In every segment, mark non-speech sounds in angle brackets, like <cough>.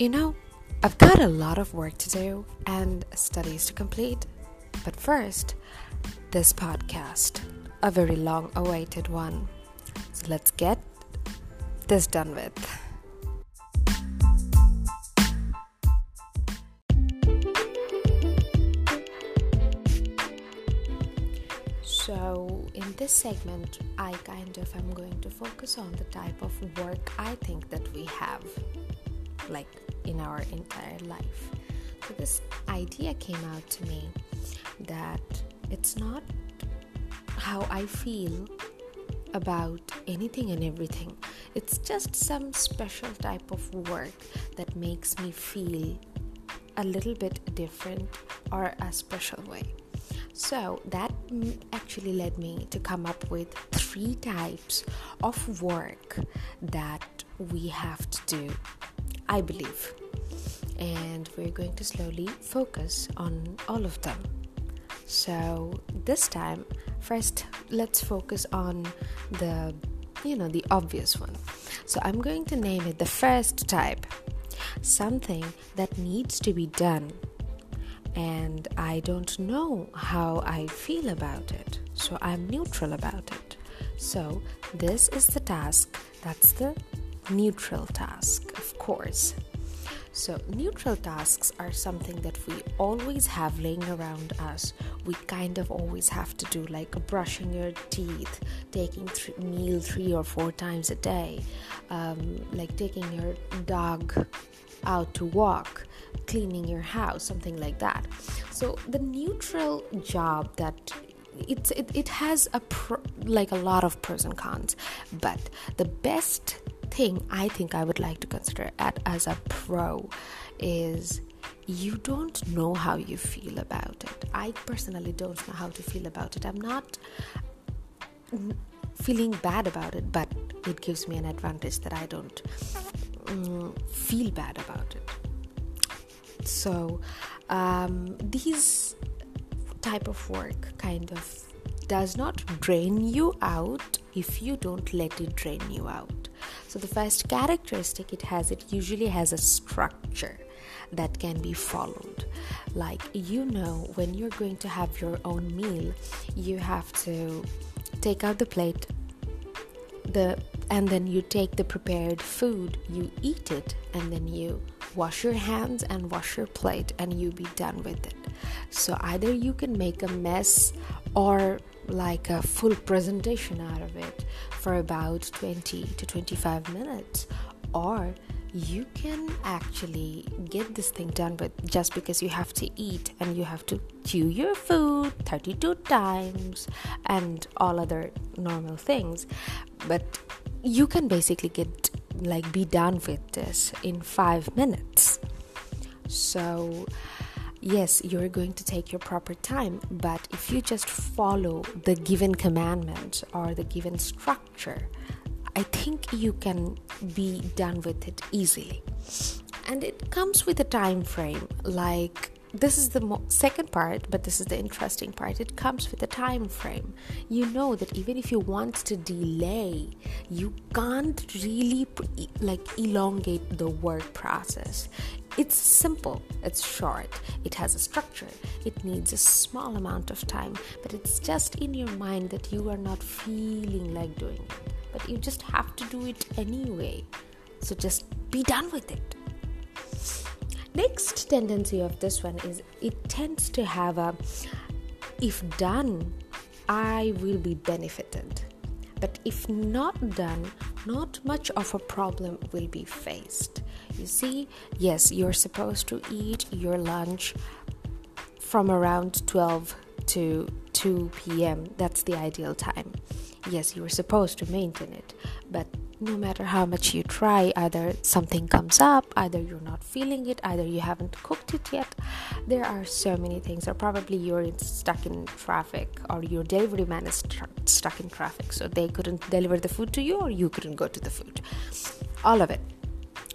You know, I've got a lot of work to do and studies to complete. But first, this podcast, a very long awaited one. So let's get this done with. So, in this segment, I kind of am going to focus on the type of work I think that we have, like in our entire life. So, this idea came out to me that it's not how I feel about anything and everything, it's just some special type of work that makes me feel a little bit different or a special way. So that actually led me to come up with three types of work that we have to do, I believe and we're going to slowly focus on all of them. So, this time, first let's focus on the you know, the obvious one. So, I'm going to name it the first type something that needs to be done, and I don't know how I feel about it, so I'm neutral about it. So, this is the task that's the neutral task, of course. So, neutral tasks are something that we always have laying around us. We kind of always have to do, like brushing your teeth, taking th- meal three or four times a day, um, like taking your dog out to walk, cleaning your house, something like that. So, the neutral job that it's it, it has a pro, like a lot of pros and cons but the best thing I think I would like to consider at, as a pro is you don't know how you feel about it. I personally don't know how to feel about it. I'm not feeling bad about it, but it gives me an advantage that I don't um, feel bad about it. So, um, these type of work kind of does not drain you out if you don't let it drain you out so the first characteristic it has, it usually has a structure that can be followed. Like you know, when you're going to have your own meal, you have to take out the plate, the and then you take the prepared food, you eat it, and then you wash your hands and wash your plate, and you be done with it. So either you can make a mess or like a full presentation out of it for about 20 to 25 minutes. Or you can actually get this thing done but just because you have to eat and you have to chew your food 32 times and all other normal things. But you can basically get like be done with this in 5 minutes. So yes, you're going to take your proper time, but if you just follow the given commandment or the given structure, I think you can be done with it easily. And it comes with a time frame like this is the mo- second part but this is the interesting part it comes with a time frame you know that even if you want to delay you can't really like elongate the work process it's simple, it's short, it has a structure, it needs a small amount of time, but it's just in your mind that you are not feeling like doing it. But you just have to do it anyway. So just be done with it. Next tendency of this one is it tends to have a if done, I will be benefited. But if not done, not much of a problem will be faced. You see, yes, you're supposed to eat your lunch from around 12 to 2 p.m. That's the ideal time. Yes, you are supposed to maintain it, but no matter how much you try, either something comes up, either you're not feeling it, either you haven't cooked it yet. There are so many things, or probably you're stuck in traffic, or your delivery man is stuck in traffic, so they couldn't deliver the food to you, or you couldn't go to the food. All of it.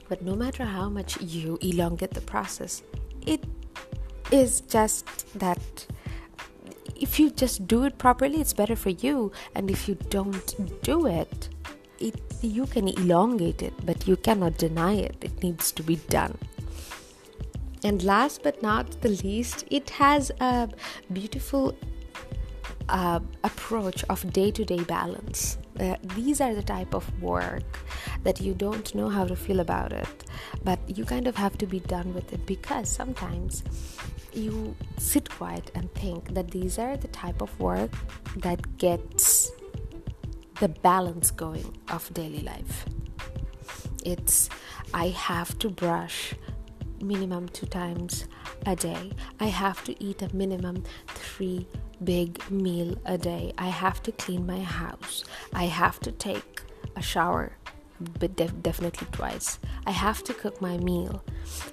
But no matter how much you elongate the process, it is just that if you just do it properly, it's better for you, and if you don't do it, it you can elongate it but you cannot deny it it needs to be done And last but not the least, it has a beautiful uh, approach of day to day balance. Uh, these are the type of work that you don't know how to feel about it, but you kind of have to be done with it because sometimes you sit quiet and think that these are the type of work that gets the balance going of daily life. It's I have to brush minimum two times a day. I have to eat a minimum three big meal a day. I have to clean my house. I have to take a shower, but def- definitely twice. I have to cook my meal.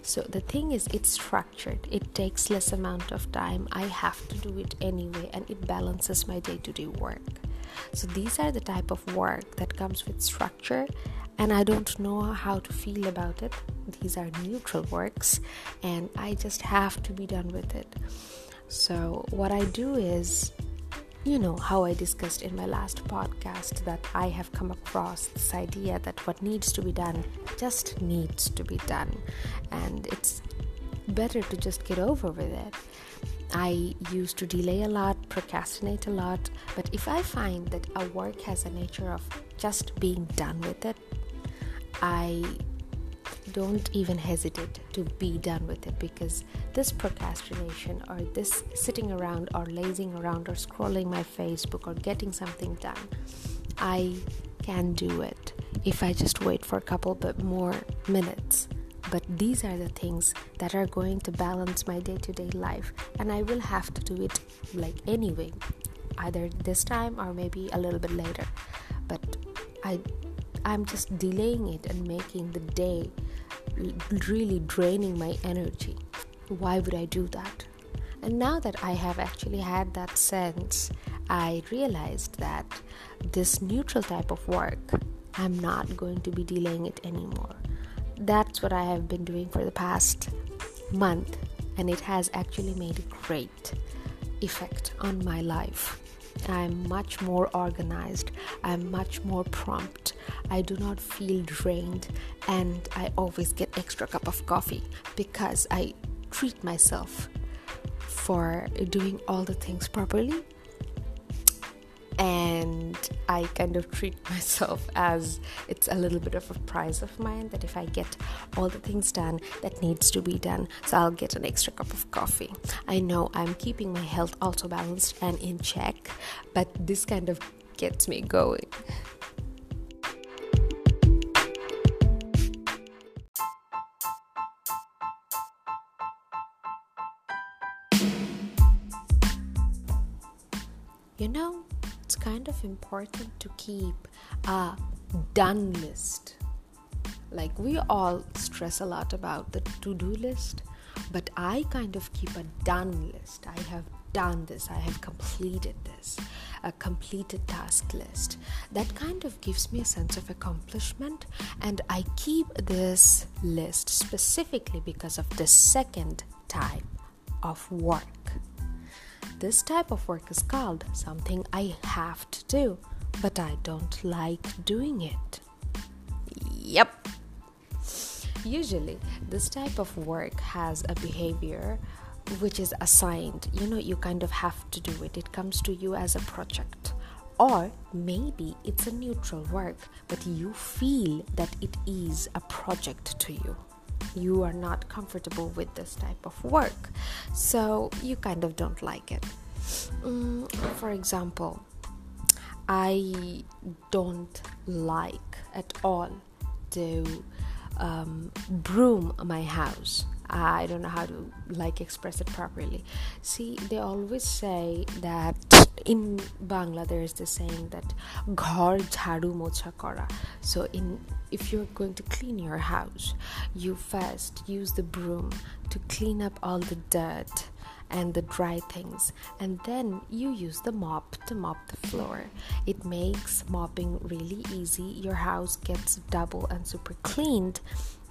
So the thing is, it's structured. It takes less amount of time. I have to do it anyway, and it balances my day-to-day work. So these are the type of work that comes with structure and I don't know how to feel about it. These are neutral works and I just have to be done with it. So, what I do is, you know, how I discussed in my last podcast that I have come across this idea that what needs to be done just needs to be done, and it's better to just get over with it. I used to delay a lot, procrastinate a lot, but if I find that a work has a nature of just being done with it, I don't even hesitate to be done with it because this procrastination or this sitting around or lazing around or scrolling my Facebook or getting something done, I can do it if I just wait for a couple bit more minutes. But these are the things that are going to balance my day to day life, and I will have to do it like anyway, either this time or maybe a little bit later. But I I'm just delaying it and making the day really draining my energy. Why would I do that? And now that I have actually had that sense, I realized that this neutral type of work, I'm not going to be delaying it anymore. That's what I have been doing for the past month, and it has actually made a great effect on my life. I'm much more organized, I'm much more prompt, I do not feel drained, and I always get extra cup of coffee because I treat myself for doing all the things properly and I kind of treat <laughs> myself as it's a little bit of a prize of mine that if I get all the things done that needs to be done, so I'll get an extra cup of coffee. I know I'm keeping my health also balanced and in check, but this kind of gets me going. <laughs> of important to keep a done list. Like we all stress a lot about the to do list, but I kind of keep a done list. I have done this, I have completed this, a completed task list. That kind of gives me a sense of accomplishment, and I keep this list specifically because of the second type of work. This type of work is called something I have to do, but I don't like doing it. Yep. Usually, this type of work has a behavior which is assigned. You know, you kind of have to do it, it comes to you as a project. Or maybe it's a neutral work, but you feel that it is a project to you you are not comfortable with this type of work, so you kind of don't like it. Mm, for example, I don't like at all to um, broom my house. I don't know how to like express it properly. See, they always say that in Bangla there is this saying that ghar jharu mocha kora. So in if you're going to clean your house, you first use the broom to clean up all the dirt and the dry things, and then you use the mop to mop the floor. It makes mopping really easy. Your house gets double and super cleaned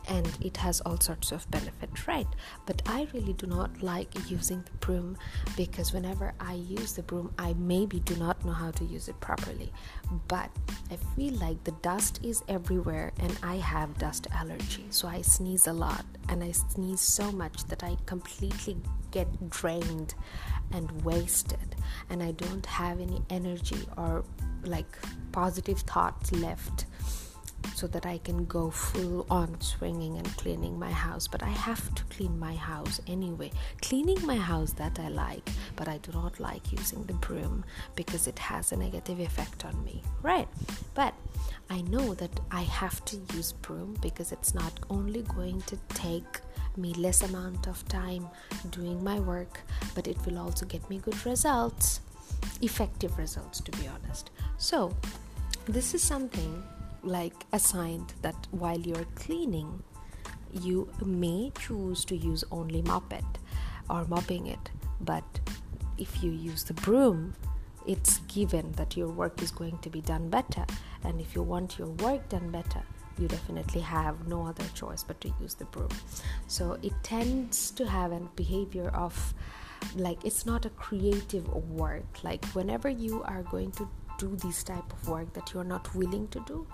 and it has all sorts of benefit right? But i really do not like using the broom because whenever i use the broom i maybe do not know how to use it properly. But i feel like the dust is everywhere and i have dust allergy. So i sneeze a lot and i sneeze so much that i completely get drained and wasted. And i don't have any energy or like positive thoughts left so that I can go full on swinging and cleaning my house. But I have to clean my house anyway. Cleaning my house that I like, but I do not like using the broom because it has a negative effect on me, right? But I know that I have to use broom because it's not only going to take me less amount of time doing my work, but it will also get me good results, effective results to be honest. So, this is something like assigned that while you're cleaning, you may choose to use only mop it or mopping it, but if you use the broom, it's given that your work is going to be done better. And if you want your work done better, you definitely have no other choice but to use the broom. So it tends to have a behavior of like it's not a creative work. Like whenever you are going to do this type of work that you're not willing to do,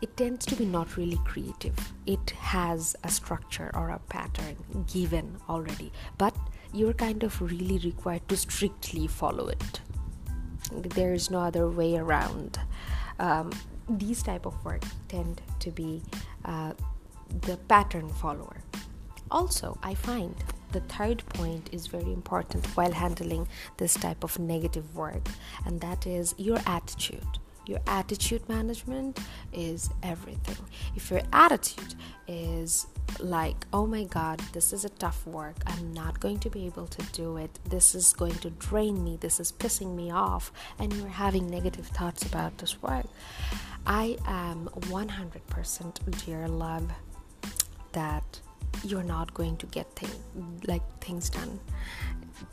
it tends to be not really creative. It has a structure or a pattern given already, but you're kind of really required to strictly follow it. There is no other way around. Um, these type of work tend to be uh, the pattern follower. Also, I find the third point is very important while handling this type of negative work, and that is your attitude. Your attitude management is everything. If your attitude is like, oh my god, this is a tough work, I'm not going to be able to do it, this is going to drain me, this is pissing me off, and you're having negative thoughts about this work, I am 100% dear love that you're not going to get thing, like things done.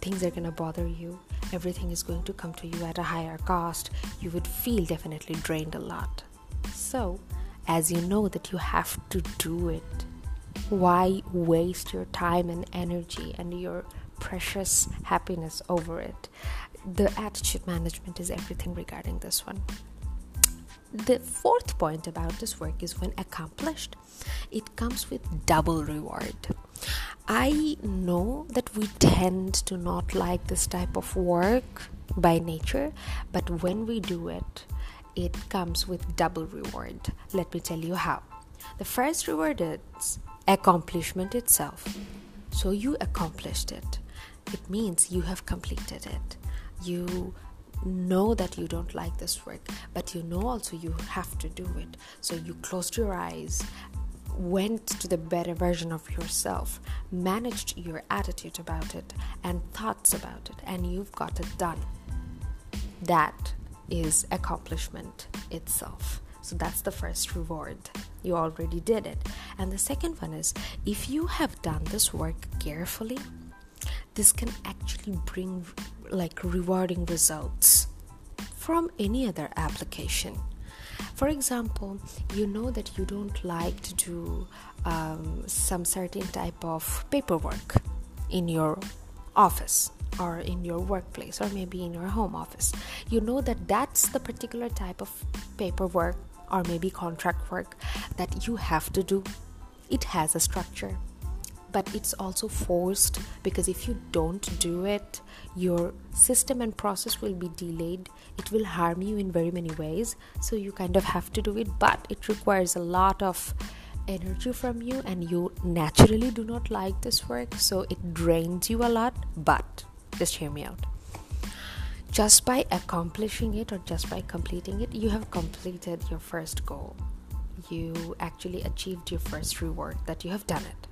Things are going to bother you. Everything is going to come to you at a higher cost. You would feel definitely drained a lot. So as you know that you have to do it why waste your time and energy and your precious happiness over it? The attitude management is everything regarding this one the fourth point about this work is when accomplished, it comes with double reward. I know that we tend to not like this type of work by nature, but when we do it, it comes with double reward. Let me tell you how. The first reward is accomplishment itself. So you accomplished it. It means you have completed it. You know that you don't like this work, but you know also you have to do it. So you closed your eyes, went to the better version of yourself, managed your attitude about it and thoughts about it, and you've got it done. That is accomplishment itself. So that's the first reward. You already did it. And the second one is if you have done this work carefully, this can actually bring like rewarding results from any other application. For example, you know that you don't like to do um, some certain type of paperwork in your office or in your workplace or maybe in your home office. You know that that's the particular type of paperwork or maybe contract work that you have to do. It has a structure but it's also forced because if you don't do it your system and process will be delayed. It will harm you in very many ways. So you kind of have to do it. But it requires a lot of energy from you and you naturally do not like this work. So it drains you a lot. But just hear me out. Just by accomplishing it or just by completing it you have completed your first goal. You actually achieved your first reward that you have done it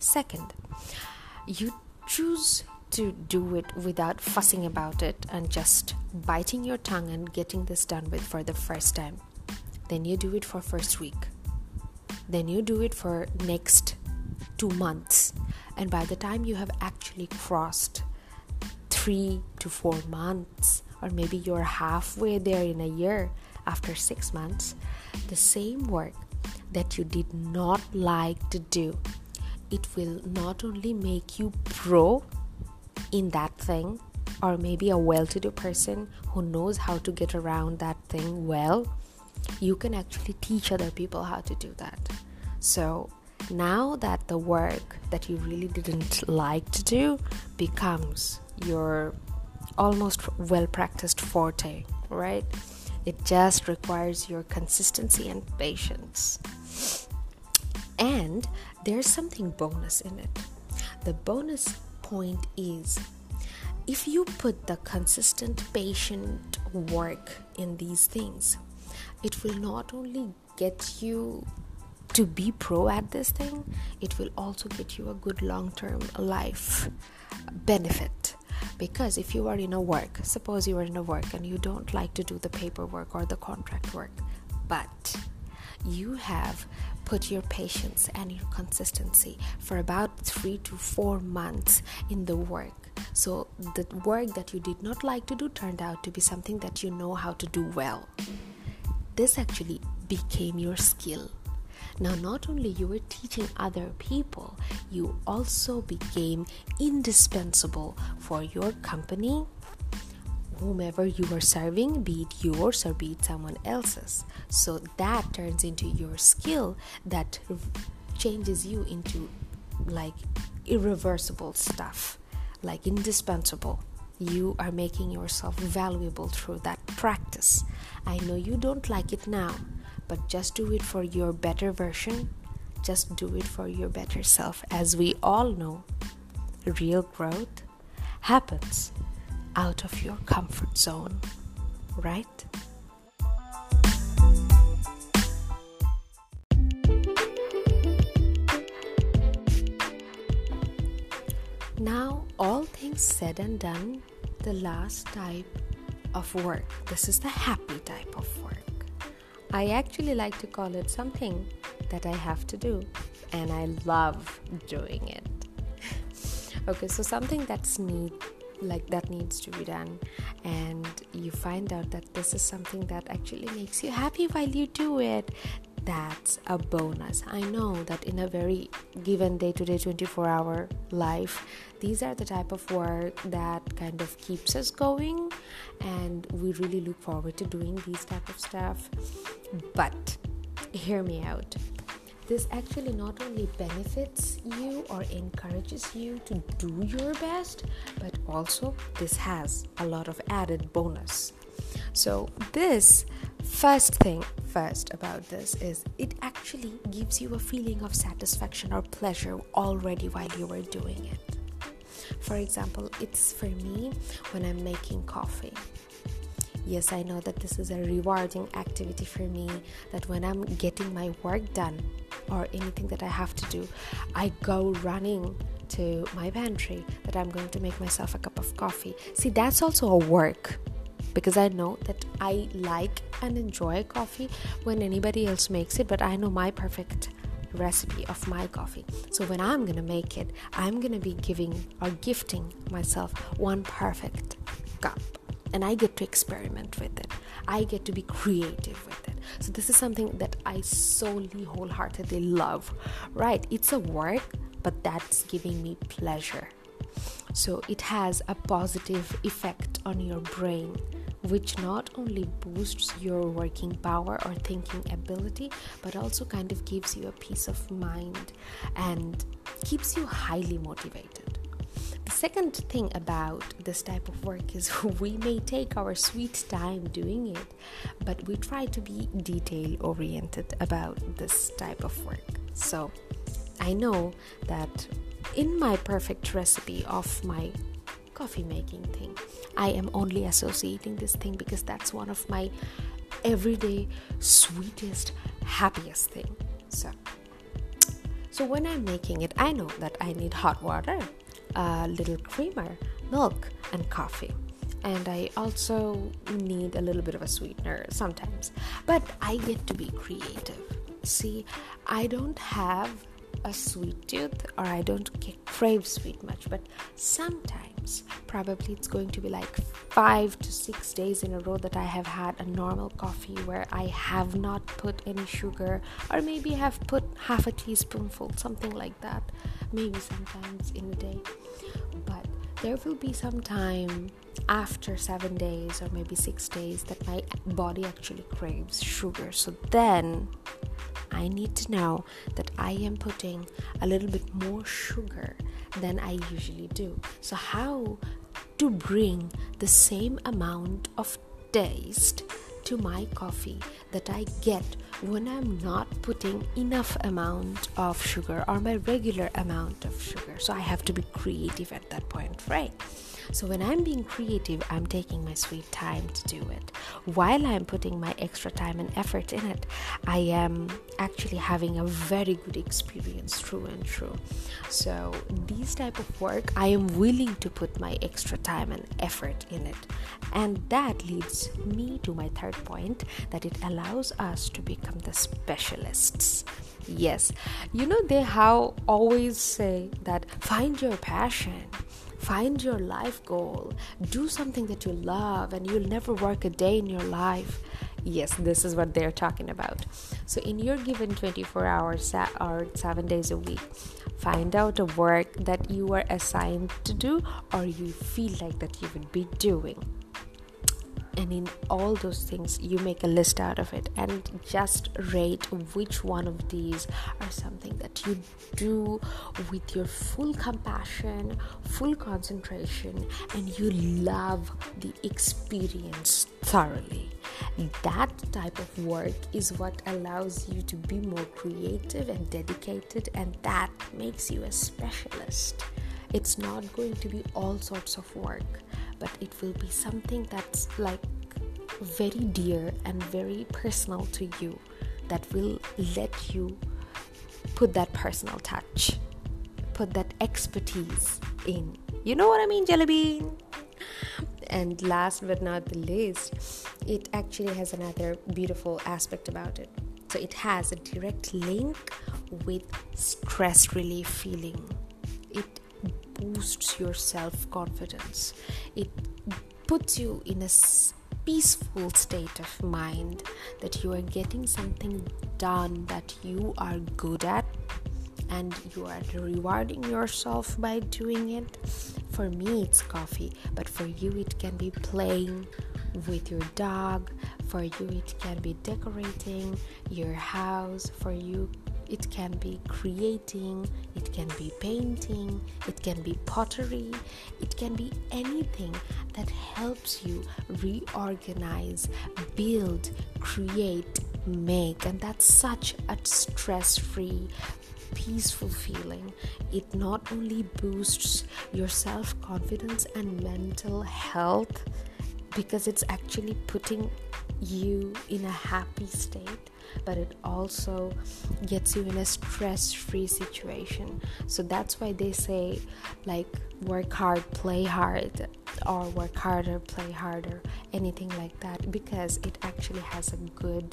Second, you choose to do it without fussing about it and just biting your tongue and getting this done with for the first time. Then you do it for first week. Then you do it for next 2 months. And by the time you have actually crossed 3 to 4 months or maybe you're halfway there in a year after 6 months, the same work that you did not like to do, it will not only make you pro in that thing, or maybe a well to do person who knows how to get around that thing well, you can actually teach other people how to do that. So now that the work that you really didn't like to do becomes your almost well practiced forte, right? It just requires your consistency and patience. And there's something bonus in it. The bonus point is if you put the consistent, patient work in these things, it will not only get you to be pro at this thing, it will also get you a good long term life benefit. Because if you are in a work, suppose you are in a work and you don't like to do the paperwork or the contract work, but you have put your patience and your consistency for about three to four months in the work. So, the work that you did not like to do turned out to be something that you know how to do well. This actually became your skill now, not only you were teaching other people, you also became indispensable for your company, whomever you are serving, be it yours or be it someone else's. So that turns into your skill that changes you into like irreversible stuff, like indispensable. You are making yourself valuable through that practice. I know you don't like it now, but just do it for your better version. Just do it for your better self. As we all know, real growth happens out of your comfort zone, right? Now, all things said and done, the last type of work. This is the happy type of work. I actually like to call it something that I have to do, and I love doing it. <laughs> okay, so something that's need like that needs to be done and you find out that this is something that actually makes you happy while you do it that's a bonus. I know that in a very given day to day 24 hour life, these are the type of work that kind of keeps us going, and we really look forward to doing these type of stuff. But hear me out. This actually not only benefits you or encourages you to do your best, but also this has a lot of added bonus. So, this first thing first about this is it actually gives you a feeling of satisfaction or pleasure already while you are doing it. For example, it's for me when I'm making coffee. Yes, I know that this is a rewarding activity for me, that when I'm getting my work done or anything that I have to do, I go running to my pantry that I'm going to make myself a cup of coffee. See, that's also a work because I know that I like and enjoy coffee when anybody else makes it, but I know my perfect recipe of my coffee. So when I'm gonna make it, I'm gonna be giving or gifting myself one perfect cup. And I get to experiment with it. I get to be creative with it. So, this is something that I solely, wholeheartedly love, right? It's a work, but that's giving me pleasure. So, it has a positive effect on your brain which not only boosts your working power or thinking ability, but also kind of gives you a peace of mind and keeps you highly motivated. Second thing about this type of work is <laughs> we may take our sweet time doing it, but we try to be detail oriented about this type of work. So I know that in my perfect recipe of my coffee making thing. I am only associating this thing because that's one of my everyday sweetest, happiest thing. So, so when I'm making it, I know that I need hot water, a little creamer, milk, and coffee. And I also need a little bit of a sweetener sometimes. But I get to be creative. See, I don't have a sweet tooth or I don't crave sweet much, but sometimes. Probably it's going to be like five to six days in a row that I have had a normal coffee where I have not put any sugar, or maybe have put half a teaspoonful, something like that. Maybe sometimes in a day. But there will be some time after seven days or maybe six days that my body actually craves sugar. So then I need to know that I am putting a little bit more sugar than I usually do. So, how to bring the same amount of taste to my coffee that I get when I'm not putting enough amount of sugar or my regular amount of sugar. So I have to be creative at that point, right? So when I'm being creative, I'm taking my sweet time to do it. While I'm putting my extra time and effort in it, I am actually having a very good experience through and through. So these type of work, I am willing to put my extra time and effort in it. And that leads me to my third point that it allows us to become the specialists yes you know they how always say that find your passion Find your life goal. Do something that you love, and you'll never work a day in your life. Yes, this is what they're talking about. So, in your given 24 hours or seven days a week, find out a work that you are assigned to do or you feel like that you would be doing and in all those things you make a list out of it and just rate which one of these are something that you do with your full compassion full concentration and you love the experience thoroughly. That type of work is what allows you to be more creative and dedicated and that makes you a specialist. It's not going to be all sorts of work but it will be something that's like very dear and very personal to you that will let you put that personal touch, put that expertise in. You know what I mean, Jellybean? And last but not the least, it actually has another beautiful aspect about it. So it has a direct link with stress relief feeling. It boosts your self confidence. It puts you in a peaceful state of mind that you are getting something done that you are good at and you are rewarding yourself by doing it. For me, it's coffee, but for you, it can be playing with your dog. For you, it can be decorating your house. For you, it can be creating, it can be painting, it can be pottery, it can be anything that helps you reorganize, build, create, make. And that's such a stress free, peaceful feeling. It not only boosts your self confidence and mental health because it's actually putting you in a happy state but it also gets you in a stress free situation. So that's why they say, like, work hard, play hard, or work harder, play harder, anything like that, because it actually has a good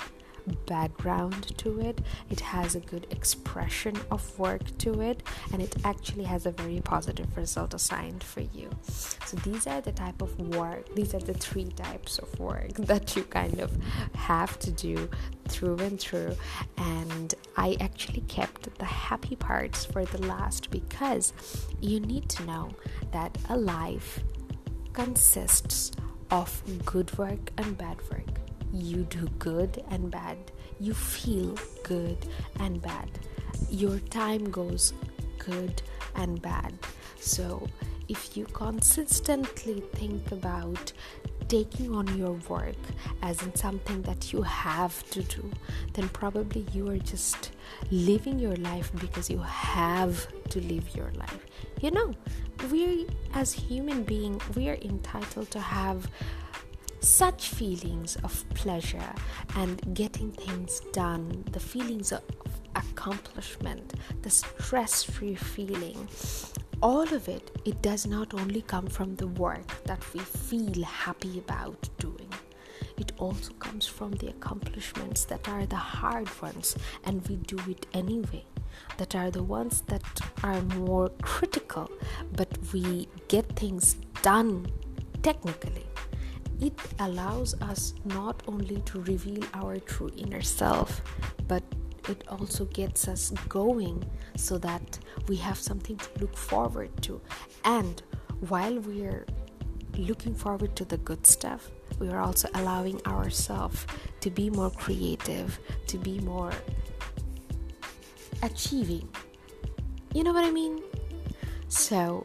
background to it. It has a good expression of work to it and it actually has a very positive result assigned for you. So these are the type of work these are the three types of work <laughs> that you kind of have to do through and through. And i actually kept the happy parts for the last because you need to know that a life consists of good work and bad work you do good and bad, you feel good and bad, your time goes good and bad. So, if you consistently think about taking on your work as in something that you have to do, then probably you are just living your life because you have to live your life. You know, we as human beings, we are entitled to have such feelings of pleasure and getting things done, the feelings of accomplishment, the stress free feeling, all of it, it does not only come from the work that we feel happy about doing. It also comes from the accomplishments that are the hard ones, and we do it anyway. that are the ones that are more critical, but we get things done technically. It allows us not only to reveal our true inner self, but it also gets us going so that we have something to look forward to. And while we're looking forward to the good stuff, we are also allowing ourselves to be more creative, to be more achieving. You know what I mean? So,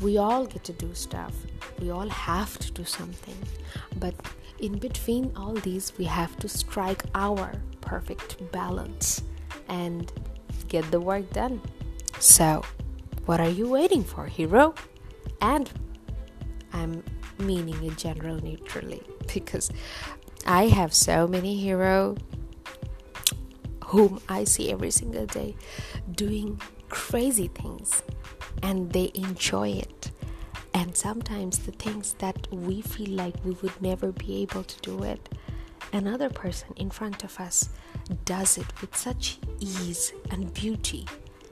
we all get to do stuff, we all have to do something, but in between all these, we have to strike our perfect balance and get the work done. So, what are you waiting for, hero? And I'm meaning in general neutrally because I have so many hero whom I see every single day doing crazy things and they enjoy it. And sometimes the things that we feel like we would never be able to do it, another person in front of us does it with such ease and beauty.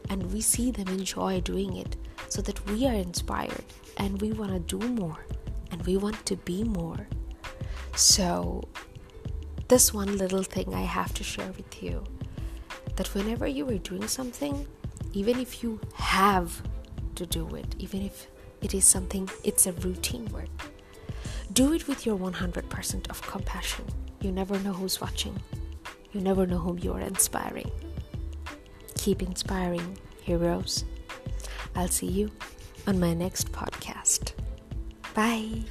And we see them enjoy doing it so that we are inspired and we want to do more and we want to be more. So, this one little thing I have to share with you that whenever you are doing something, even if you have to do it, even if it is something, it's a routine word. do it with your 100% of compassion. You never know who's watching, you never know whom you are inspiring. Keep inspiring, heroes. I'll see you on my next podcast. Bye.